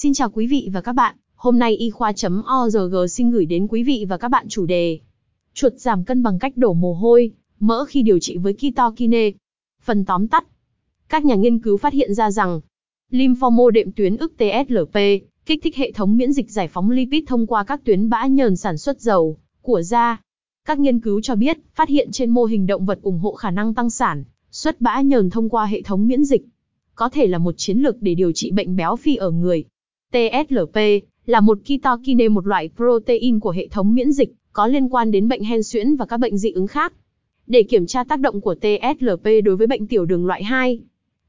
Xin chào quý vị và các bạn, hôm nay y khoa.org xin gửi đến quý vị và các bạn chủ đề Chuột giảm cân bằng cách đổ mồ hôi, mỡ khi điều trị với ketokine. Phần tóm tắt Các nhà nghiên cứu phát hiện ra rằng Lymphomo đệm tuyến ức TSLP kích thích hệ thống miễn dịch giải phóng lipid thông qua các tuyến bã nhờn sản xuất dầu của da. Các nghiên cứu cho biết, phát hiện trên mô hình động vật ủng hộ khả năng tăng sản, xuất bã nhờn thông qua hệ thống miễn dịch. Có thể là một chiến lược để điều trị bệnh béo phì ở người. TSLP là một cytokine, một loại protein của hệ thống miễn dịch, có liên quan đến bệnh hen suyễn và các bệnh dị ứng khác. Để kiểm tra tác động của TSLP đối với bệnh tiểu đường loại 2,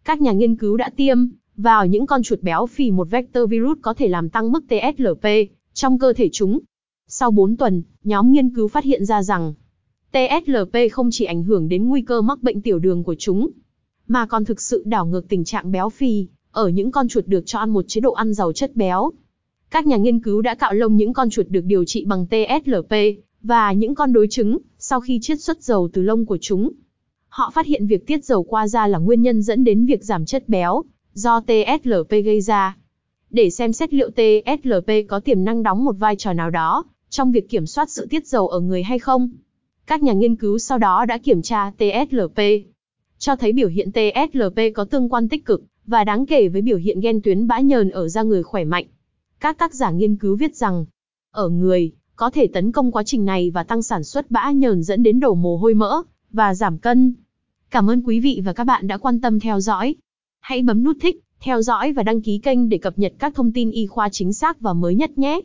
các nhà nghiên cứu đã tiêm vào những con chuột béo phì một vector virus có thể làm tăng mức TSLP trong cơ thể chúng. Sau 4 tuần, nhóm nghiên cứu phát hiện ra rằng TSLP không chỉ ảnh hưởng đến nguy cơ mắc bệnh tiểu đường của chúng, mà còn thực sự đảo ngược tình trạng béo phì ở những con chuột được cho ăn một chế độ ăn giàu chất béo. Các nhà nghiên cứu đã cạo lông những con chuột được điều trị bằng TSLP và những con đối chứng sau khi chiết xuất dầu từ lông của chúng. Họ phát hiện việc tiết dầu qua da là nguyên nhân dẫn đến việc giảm chất béo do TSLP gây ra. Để xem xét liệu TSLP có tiềm năng đóng một vai trò nào đó trong việc kiểm soát sự tiết dầu ở người hay không. Các nhà nghiên cứu sau đó đã kiểm tra TSLP, cho thấy biểu hiện TSLP có tương quan tích cực và đáng kể với biểu hiện gen tuyến bã nhờn ở da người khỏe mạnh. Các tác giả nghiên cứu viết rằng, ở người, có thể tấn công quá trình này và tăng sản xuất bã nhờn dẫn đến đổ mồ hôi mỡ và giảm cân. Cảm ơn quý vị và các bạn đã quan tâm theo dõi. Hãy bấm nút thích, theo dõi và đăng ký kênh để cập nhật các thông tin y khoa chính xác và mới nhất nhé.